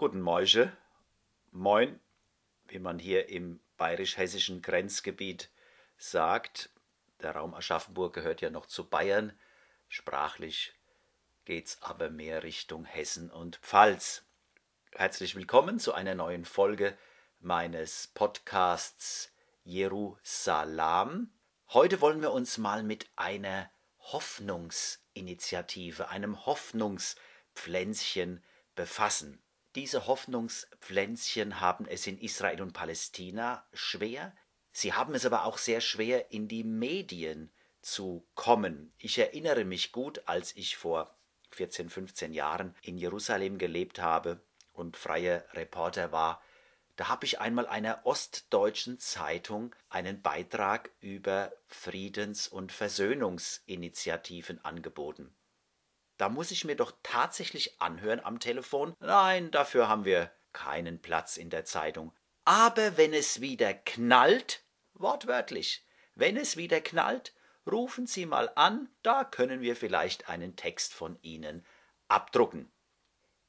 Guten Morgen, moin, wie man hier im bayerisch-hessischen Grenzgebiet sagt. Der Raum Aschaffenburg gehört ja noch zu Bayern. Sprachlich geht's aber mehr Richtung Hessen und Pfalz. Herzlich willkommen zu einer neuen Folge meines Podcasts Jerusalem. Heute wollen wir uns mal mit einer Hoffnungsinitiative, einem Hoffnungspflänzchen befassen. Diese Hoffnungspflänzchen haben es in Israel und Palästina schwer, sie haben es aber auch sehr schwer, in die Medien zu kommen. Ich erinnere mich gut, als ich vor 14, 15 Jahren in Jerusalem gelebt habe und freier Reporter war, da habe ich einmal einer ostdeutschen Zeitung einen Beitrag über Friedens- und Versöhnungsinitiativen angeboten. Da muss ich mir doch tatsächlich anhören am Telefon, nein, dafür haben wir keinen Platz in der Zeitung. Aber wenn es wieder knallt, wortwörtlich, wenn es wieder knallt, rufen Sie mal an, da können wir vielleicht einen Text von Ihnen abdrucken.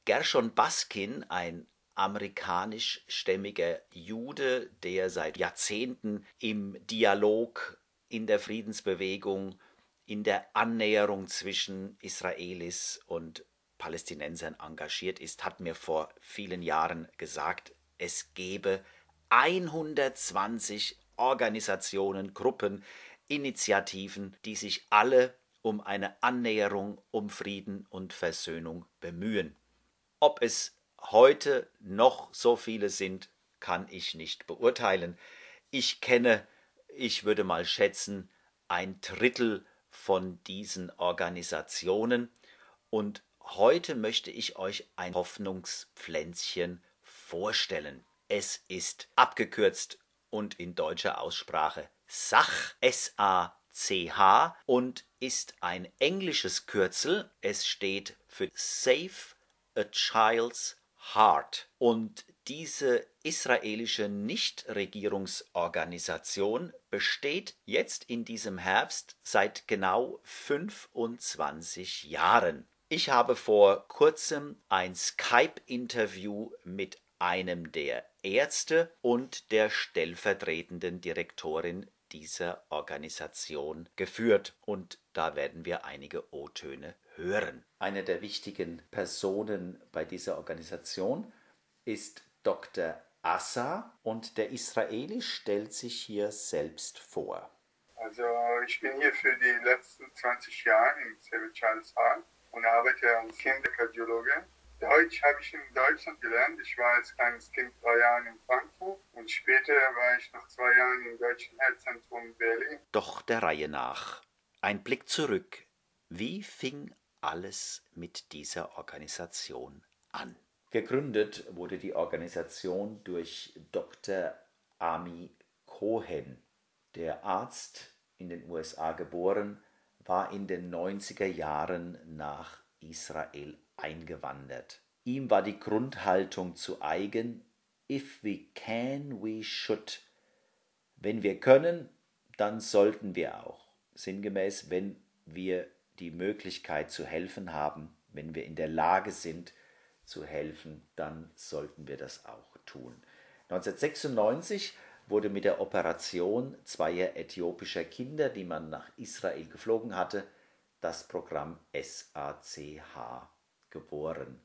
Gershon Baskin, ein amerikanischstämmiger Jude, der seit Jahrzehnten im Dialog in der Friedensbewegung in der Annäherung zwischen Israelis und Palästinensern engagiert ist, hat mir vor vielen Jahren gesagt, es gebe 120 Organisationen, Gruppen, Initiativen, die sich alle um eine Annäherung, um Frieden und Versöhnung bemühen. Ob es heute noch so viele sind, kann ich nicht beurteilen. Ich kenne, ich würde mal schätzen, ein Drittel von diesen Organisationen und heute möchte ich euch ein Hoffnungspflänzchen vorstellen. Es ist abgekürzt und in deutscher Aussprache SACH, S-A-C-H und ist ein englisches Kürzel. Es steht für Save a Child's Heart. Und diese israelische Nichtregierungsorganisation besteht jetzt in diesem Herbst seit genau 25 Jahren. Ich habe vor kurzem ein Skype-Interview mit einem der Ärzte und der stellvertretenden Direktorin dieser Organisation geführt und da werden wir einige O-Töne hören. Eine der wichtigen Personen bei dieser Organisation ist Dr. Assa und der Israeli stellt sich hier selbst vor. Also ich bin hier für die letzten 20 Jahre in Save Charles Hall und arbeite als Kinderkardiologe. Deutsch habe ich in Deutschland gelernt. Ich war als kleines Kind drei Jahre in Frankfurt und später war ich nach zwei Jahren im Deutschen Herzzentrum in Berlin. Doch der Reihe nach. Ein Blick zurück. Wie fing alles mit dieser Organisation an? Gegründet wurde die Organisation durch Dr. Ami Cohen. Der Arzt, in den USA geboren, war in den 90er Jahren nach Israel eingewandert. Ihm war die Grundhaltung zu eigen, if we can, we should. Wenn wir können, dann sollten wir auch. Sinngemäß, wenn wir die Möglichkeit zu helfen haben, wenn wir in der Lage sind, zu helfen, dann sollten wir das auch tun. 1996 wurde mit der Operation zweier äthiopischer Kinder, die man nach Israel geflogen hatte, das Programm SACH geboren.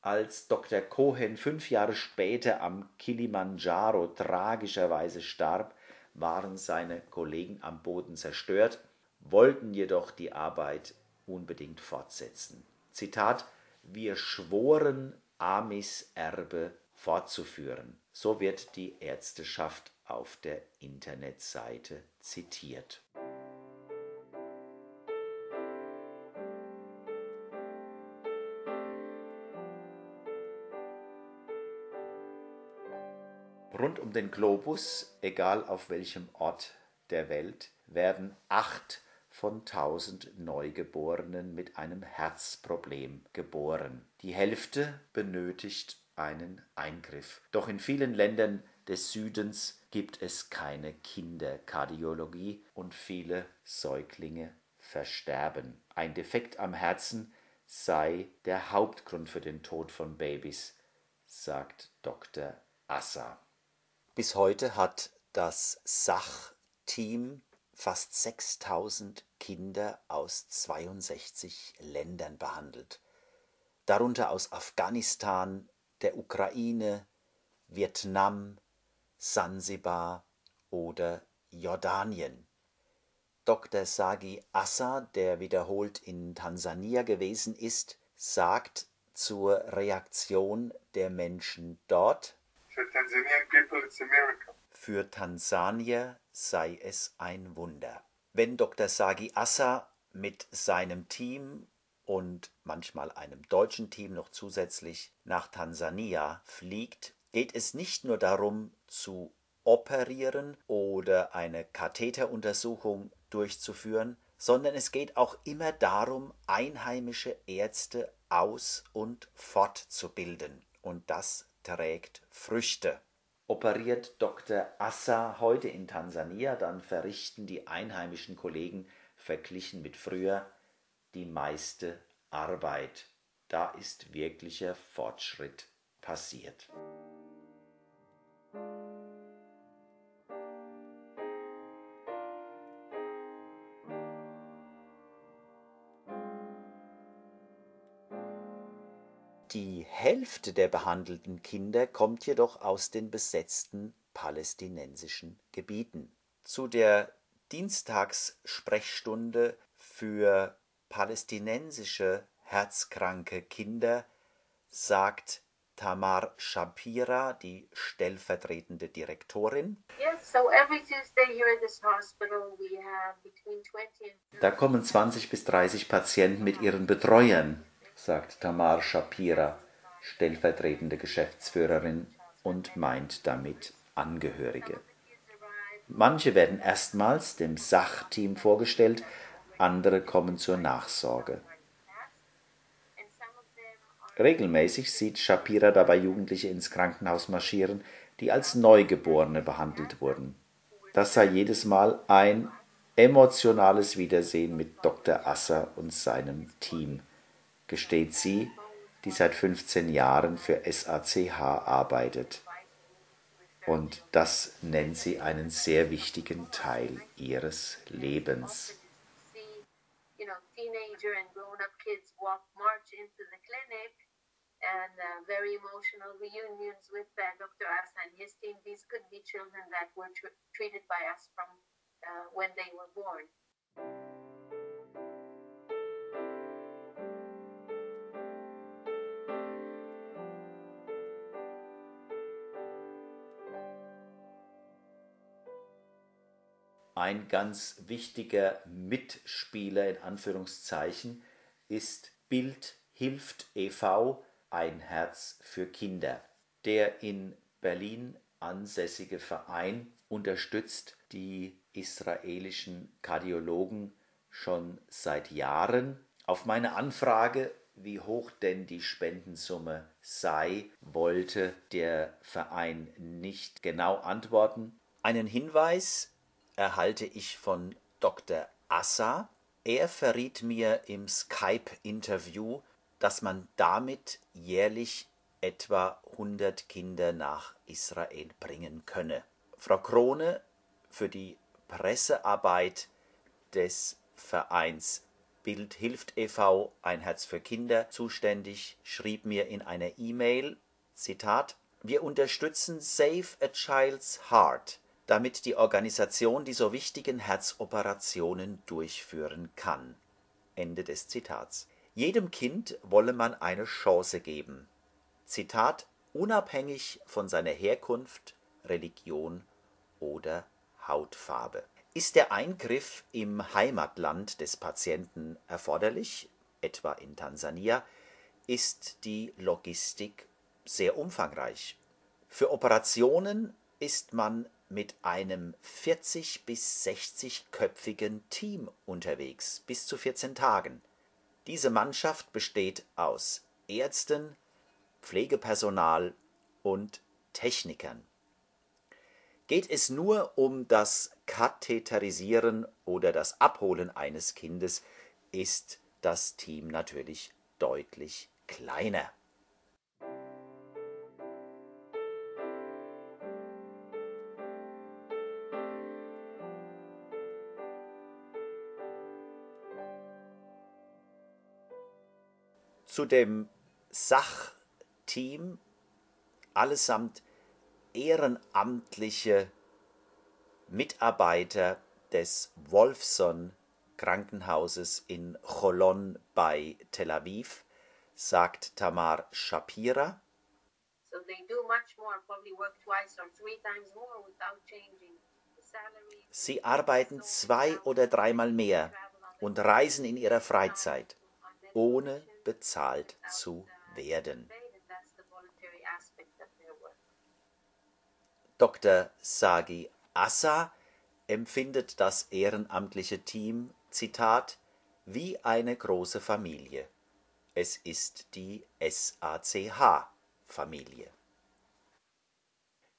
Als Dr. Cohen fünf Jahre später am Kilimanjaro tragischerweise starb, waren seine Kollegen am Boden zerstört, wollten jedoch die Arbeit unbedingt fortsetzen. Zitat wir schworen, Amis Erbe fortzuführen. So wird die Ärzteschaft auf der Internetseite zitiert. Rund um den Globus, egal auf welchem Ort der Welt, werden acht von tausend Neugeborenen mit einem Herzproblem geboren. Die Hälfte benötigt einen Eingriff. Doch in vielen Ländern des Südens gibt es keine Kinderkardiologie und viele Säuglinge versterben. Ein Defekt am Herzen sei der Hauptgrund für den Tod von Babys. sagt Dr. Assa. Bis heute hat das Sachteam fast 6000 Kinder aus 62 Ländern behandelt, darunter aus Afghanistan, der Ukraine, Vietnam, Sansibar oder Jordanien. Dr. Sagi Assa, der wiederholt in Tansania gewesen ist, sagt zur Reaktion der Menschen dort, für Tansanier sei es ein Wunder. Wenn Dr. Sagi Assa mit seinem Team und manchmal einem deutschen Team noch zusätzlich nach Tansania fliegt, geht es nicht nur darum zu operieren oder eine Katheteruntersuchung durchzuführen, sondern es geht auch immer darum, einheimische Ärzte aus und fortzubilden. Und das trägt Früchte. Operiert Dr. Assa heute in Tansania, dann verrichten die einheimischen Kollegen verglichen mit früher die meiste Arbeit. Da ist wirklicher Fortschritt passiert. Die Hälfte der behandelten Kinder kommt jedoch aus den besetzten palästinensischen Gebieten. Zu der Dienstagssprechstunde für palästinensische herzkranke Kinder sagt Tamar Shapira, die stellvertretende Direktorin. Da kommen 20 bis 30 Patienten mit ihren Betreuern sagt Tamar Shapira, stellvertretende Geschäftsführerin, und meint damit Angehörige. Manche werden erstmals dem Sachteam vorgestellt, andere kommen zur Nachsorge. Regelmäßig sieht Shapira dabei Jugendliche ins Krankenhaus marschieren, die als Neugeborene behandelt wurden. Das sei jedes Mal ein emotionales Wiedersehen mit Dr. Asser und seinem Team gesteht sie, die seit 15 Jahren für SACH arbeitet. Und das nennt sie einen sehr wichtigen Teil ihres Lebens. and uh, very emotional reunions with uh, Dr. Asa and his team. These could be children that were tr treated by us from uh, when they were born. Ein ganz wichtiger Mitspieler in Anführungszeichen ist Bild hilft e.V. Ein Herz für Kinder. Der in Berlin ansässige Verein unterstützt die israelischen Kardiologen schon seit Jahren. Auf meine Anfrage, wie hoch denn die Spendensumme sei, wollte der Verein nicht genau antworten. Einen Hinweis erhalte ich von Dr. Assa. Er verriet mir im Skype-Interview, dass man damit jährlich etwa 100 Kinder nach Israel bringen könne. Frau Krone für die Pressearbeit des Vereins Bild hilft e.V. Ein Herz für Kinder zuständig, schrieb mir in einer E-Mail, Zitat, wir unterstützen Save a Child's Heart damit die Organisation die so wichtigen Herzoperationen durchführen kann. Ende des Zitats. Jedem Kind wolle man eine Chance geben. Zitat unabhängig von seiner Herkunft, Religion oder Hautfarbe. Ist der Eingriff im Heimatland des Patienten erforderlich, etwa in Tansania, ist die Logistik sehr umfangreich. Für Operationen ist man mit einem 40 bis 60-köpfigen Team unterwegs, bis zu 14 Tagen. Diese Mannschaft besteht aus Ärzten, Pflegepersonal und Technikern. Geht es nur um das Katheterisieren oder das Abholen eines Kindes, ist das Team natürlich deutlich kleiner. Zu dem Sachteam, allesamt ehrenamtliche Mitarbeiter des Wolfson Krankenhauses in Cholon bei Tel Aviv, sagt Tamar Shapira. Sie arbeiten zwei oder dreimal mehr und reisen in ihrer Freizeit, ohne bezahlt zu werden. Dr. Sagi Assa empfindet das ehrenamtliche Team, Zitat, wie eine große Familie. Es ist die SACH-Familie.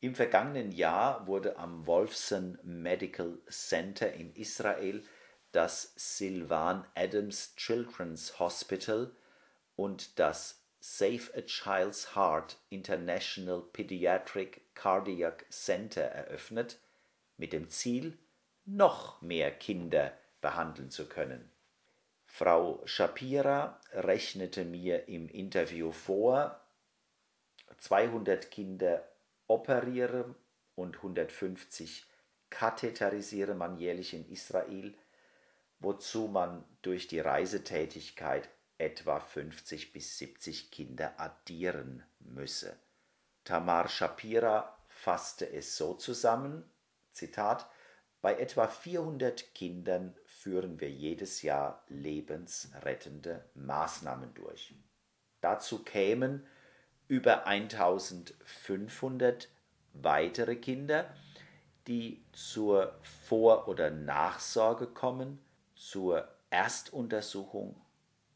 Im vergangenen Jahr wurde am Wolfson Medical Center in Israel das Sylvan Adams Children's Hospital und das Save a Child's Heart International Pediatric Cardiac Center eröffnet, mit dem Ziel, noch mehr Kinder behandeln zu können. Frau Shapira rechnete mir im Interview vor, 200 Kinder operiere und 150 katheterisiere man jährlich in Israel, wozu man durch die Reisetätigkeit etwa 50 bis 70 Kinder addieren müsse. Tamar Shapira fasste es so zusammen, Zitat, bei etwa 400 Kindern führen wir jedes Jahr lebensrettende Maßnahmen durch. Dazu kämen über 1500 weitere Kinder, die zur Vor- oder Nachsorge kommen, zur Erstuntersuchung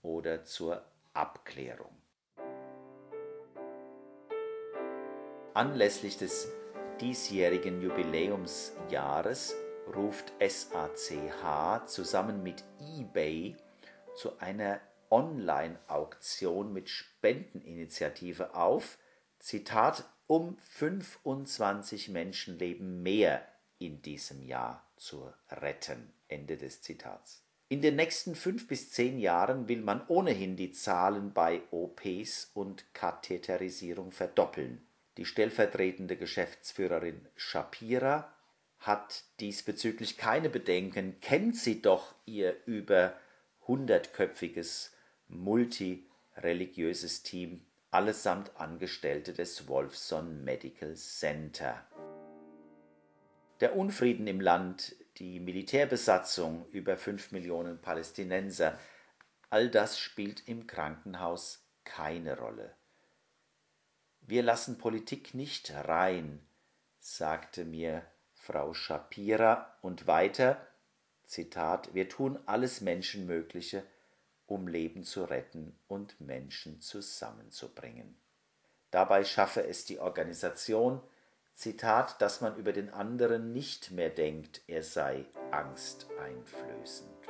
oder zur Abklärung. Anlässlich des diesjährigen Jubiläumsjahres ruft SACH zusammen mit eBay zu einer Online-Auktion mit Spendeninitiative auf, Zitat, um 25 Menschenleben mehr in diesem Jahr zu retten. Ende des Zitats. In den nächsten fünf bis zehn Jahren will man ohnehin die Zahlen bei OPs und Katheterisierung verdoppeln. Die stellvertretende Geschäftsführerin Shapira hat diesbezüglich keine Bedenken, kennt sie doch ihr über hundertköpfiges multireligiöses Team, allesamt Angestellte des Wolfson Medical Center. Der Unfrieden im Land, die Militärbesatzung über fünf Millionen Palästinenser, all das spielt im Krankenhaus keine Rolle. Wir lassen Politik nicht rein, sagte mir Frau Shapira und weiter, Zitat, wir tun alles Menschenmögliche, um Leben zu retten und Menschen zusammenzubringen. Dabei schaffe es die Organisation, Zitat, dass man über den anderen nicht mehr denkt, er sei angsteinflößend.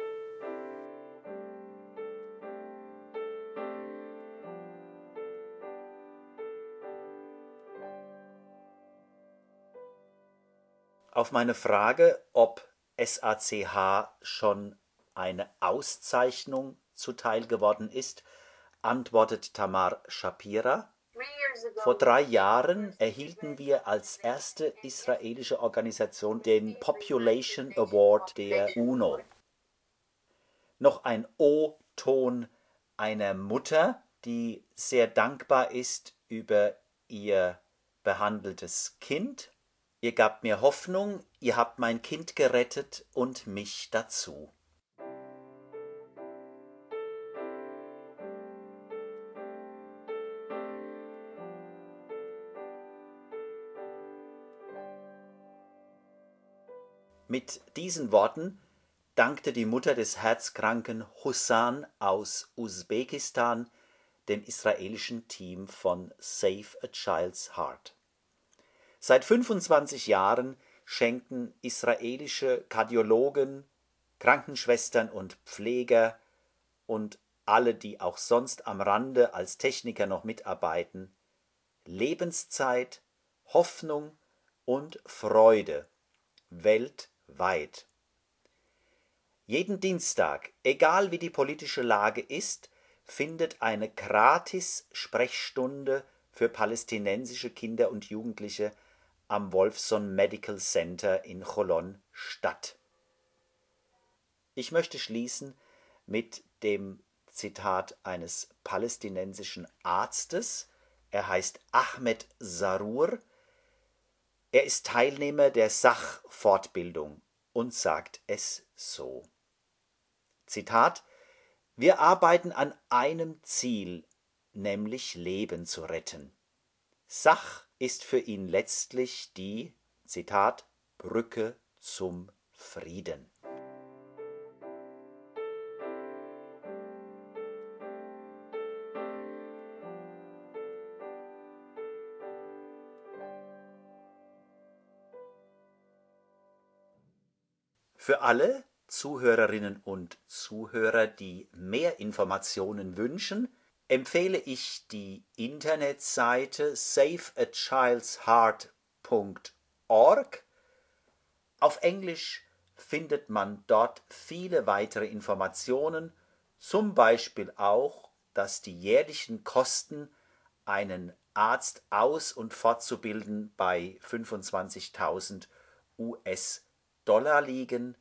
Auf meine Frage, ob SACH schon eine Auszeichnung zuteil geworden ist, antwortet Tamar Shapira. Vor drei Jahren erhielten wir als erste israelische Organisation den Population Award der UNO. Noch ein O-Ton einer Mutter, die sehr dankbar ist über ihr behandeltes Kind Ihr gabt mir Hoffnung, ihr habt mein Kind gerettet und mich dazu. Mit diesen Worten dankte die Mutter des herzkranken Hussan aus Usbekistan dem israelischen Team von Save a Child's Heart. Seit 25 Jahren schenken israelische Kardiologen, Krankenschwestern und Pfleger und alle, die auch sonst am Rande als Techniker noch mitarbeiten, Lebenszeit, Hoffnung und Freude weltweit. Jeden Dienstag, egal wie die politische Lage ist, findet eine Gratis-Sprechstunde für palästinensische Kinder und Jugendliche am Wolfson Medical Center in Cholon statt. Ich möchte schließen mit dem Zitat eines palästinensischen Arztes. Er heißt Ahmed Sarur. Er ist Teilnehmer der Sachfortbildung und sagt es so. Zitat Wir arbeiten an einem Ziel, nämlich Leben zu retten. Sach ist für ihn letztlich die, Zitat, Brücke zum Frieden. Alle Zuhörerinnen und Zuhörer, die mehr Informationen wünschen, empfehle ich die Internetseite safeachildsheart.org. Auf Englisch findet man dort viele weitere Informationen, zum Beispiel auch, dass die jährlichen Kosten, einen Arzt aus- und fortzubilden, bei 25.000 US-Dollar liegen.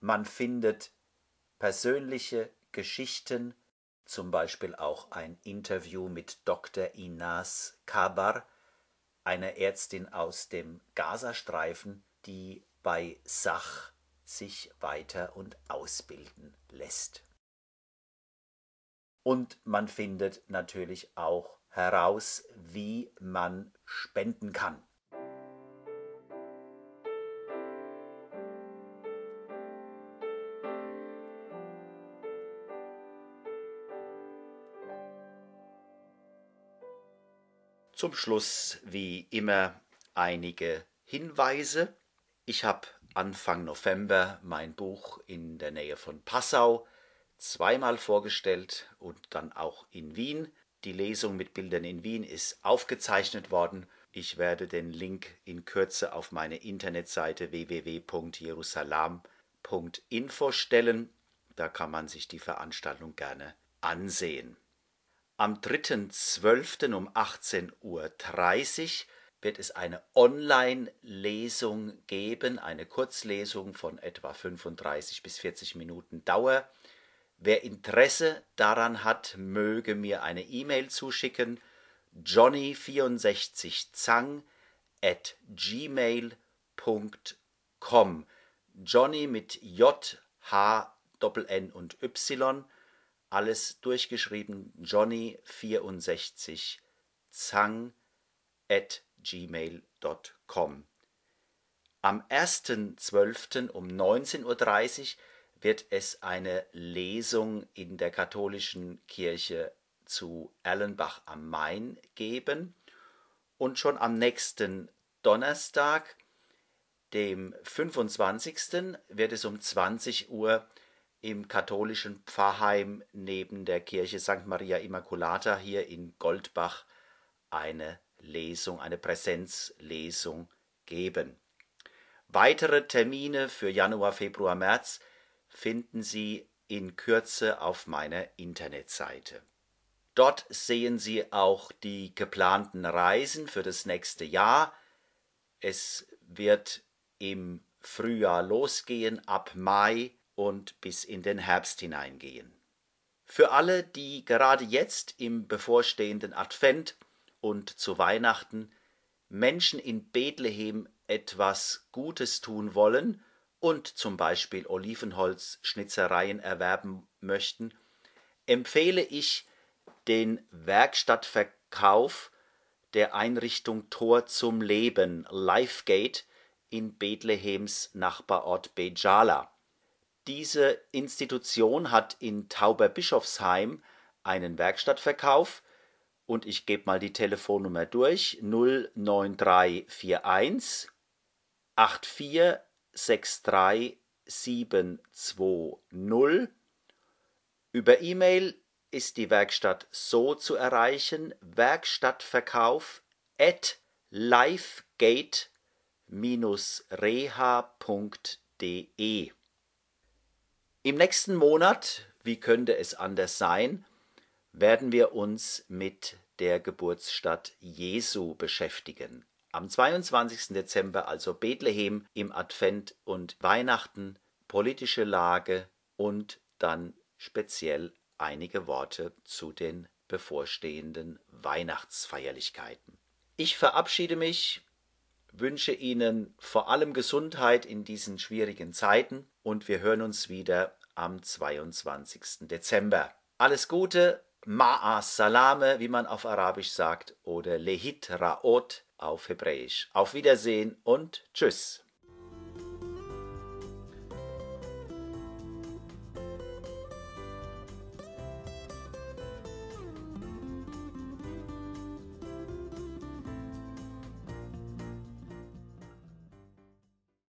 Man findet persönliche Geschichten zum Beispiel auch ein Interview mit Dr. Inas Kabar, einer Ärztin aus dem Gazastreifen, die bei Sach sich weiter und ausbilden lässt. Und man findet natürlich auch heraus, wie man spenden kann. Zum Schluss wie immer einige Hinweise. Ich habe Anfang November mein Buch in der Nähe von Passau zweimal vorgestellt und dann auch in Wien. Die Lesung mit Bildern in Wien ist aufgezeichnet worden. Ich werde den Link in Kürze auf meine Internetseite www.jerusalem.info stellen. Da kann man sich die Veranstaltung gerne ansehen. Am 3.12. um 18.30 Uhr wird es eine Online-Lesung geben, eine Kurzlesung von etwa 35 bis 40 Minuten Dauer. Wer Interesse daran hat, möge mir eine E-Mail zuschicken johnny64zang at gmail.com Johnny mit J, H, Doppel N und Y alles durchgeschrieben johnny64 zang at gmail.com. Am 1.12. um 19.30 Uhr wird es eine Lesung in der katholischen Kirche zu Erlenbach am Main geben und schon am nächsten Donnerstag, dem 25. wird es um 20 Uhr im katholischen Pfarrheim neben der Kirche St. Maria Immaculata hier in Goldbach eine Lesung, eine Präsenzlesung geben. Weitere Termine für Januar, Februar, März finden Sie in Kürze auf meiner Internetseite. Dort sehen Sie auch die geplanten Reisen für das nächste Jahr. Es wird im Frühjahr losgehen, ab Mai und bis in den Herbst hineingehen. Für alle, die gerade jetzt im bevorstehenden Advent und zu Weihnachten Menschen in Bethlehem etwas Gutes tun wollen und zum Beispiel Olivenholzschnitzereien erwerben möchten, empfehle ich den Werkstattverkauf der Einrichtung Tor zum Leben Lifegate in Bethlehems Nachbarort Bejala. Diese Institution hat in Tauberbischofsheim einen Werkstattverkauf. Und ich gebe mal die Telefonnummer durch. 09341 8463720. Über E-Mail ist die Werkstatt so zu erreichen: Werkstattverkauf at livegate-reha.de im nächsten Monat wie könnte es anders sein, werden wir uns mit der Geburtsstadt Jesu beschäftigen. Am 22. Dezember also Bethlehem im Advent und Weihnachten, politische Lage und dann speziell einige Worte zu den bevorstehenden Weihnachtsfeierlichkeiten. Ich verabschiede mich, wünsche Ihnen vor allem Gesundheit in diesen schwierigen Zeiten und wir hören uns wieder am 22. Dezember. Alles Gute, Ma'a Salame, wie man auf Arabisch sagt, oder Lehit Ra'ot auf Hebräisch. Auf Wiedersehen und Tschüss.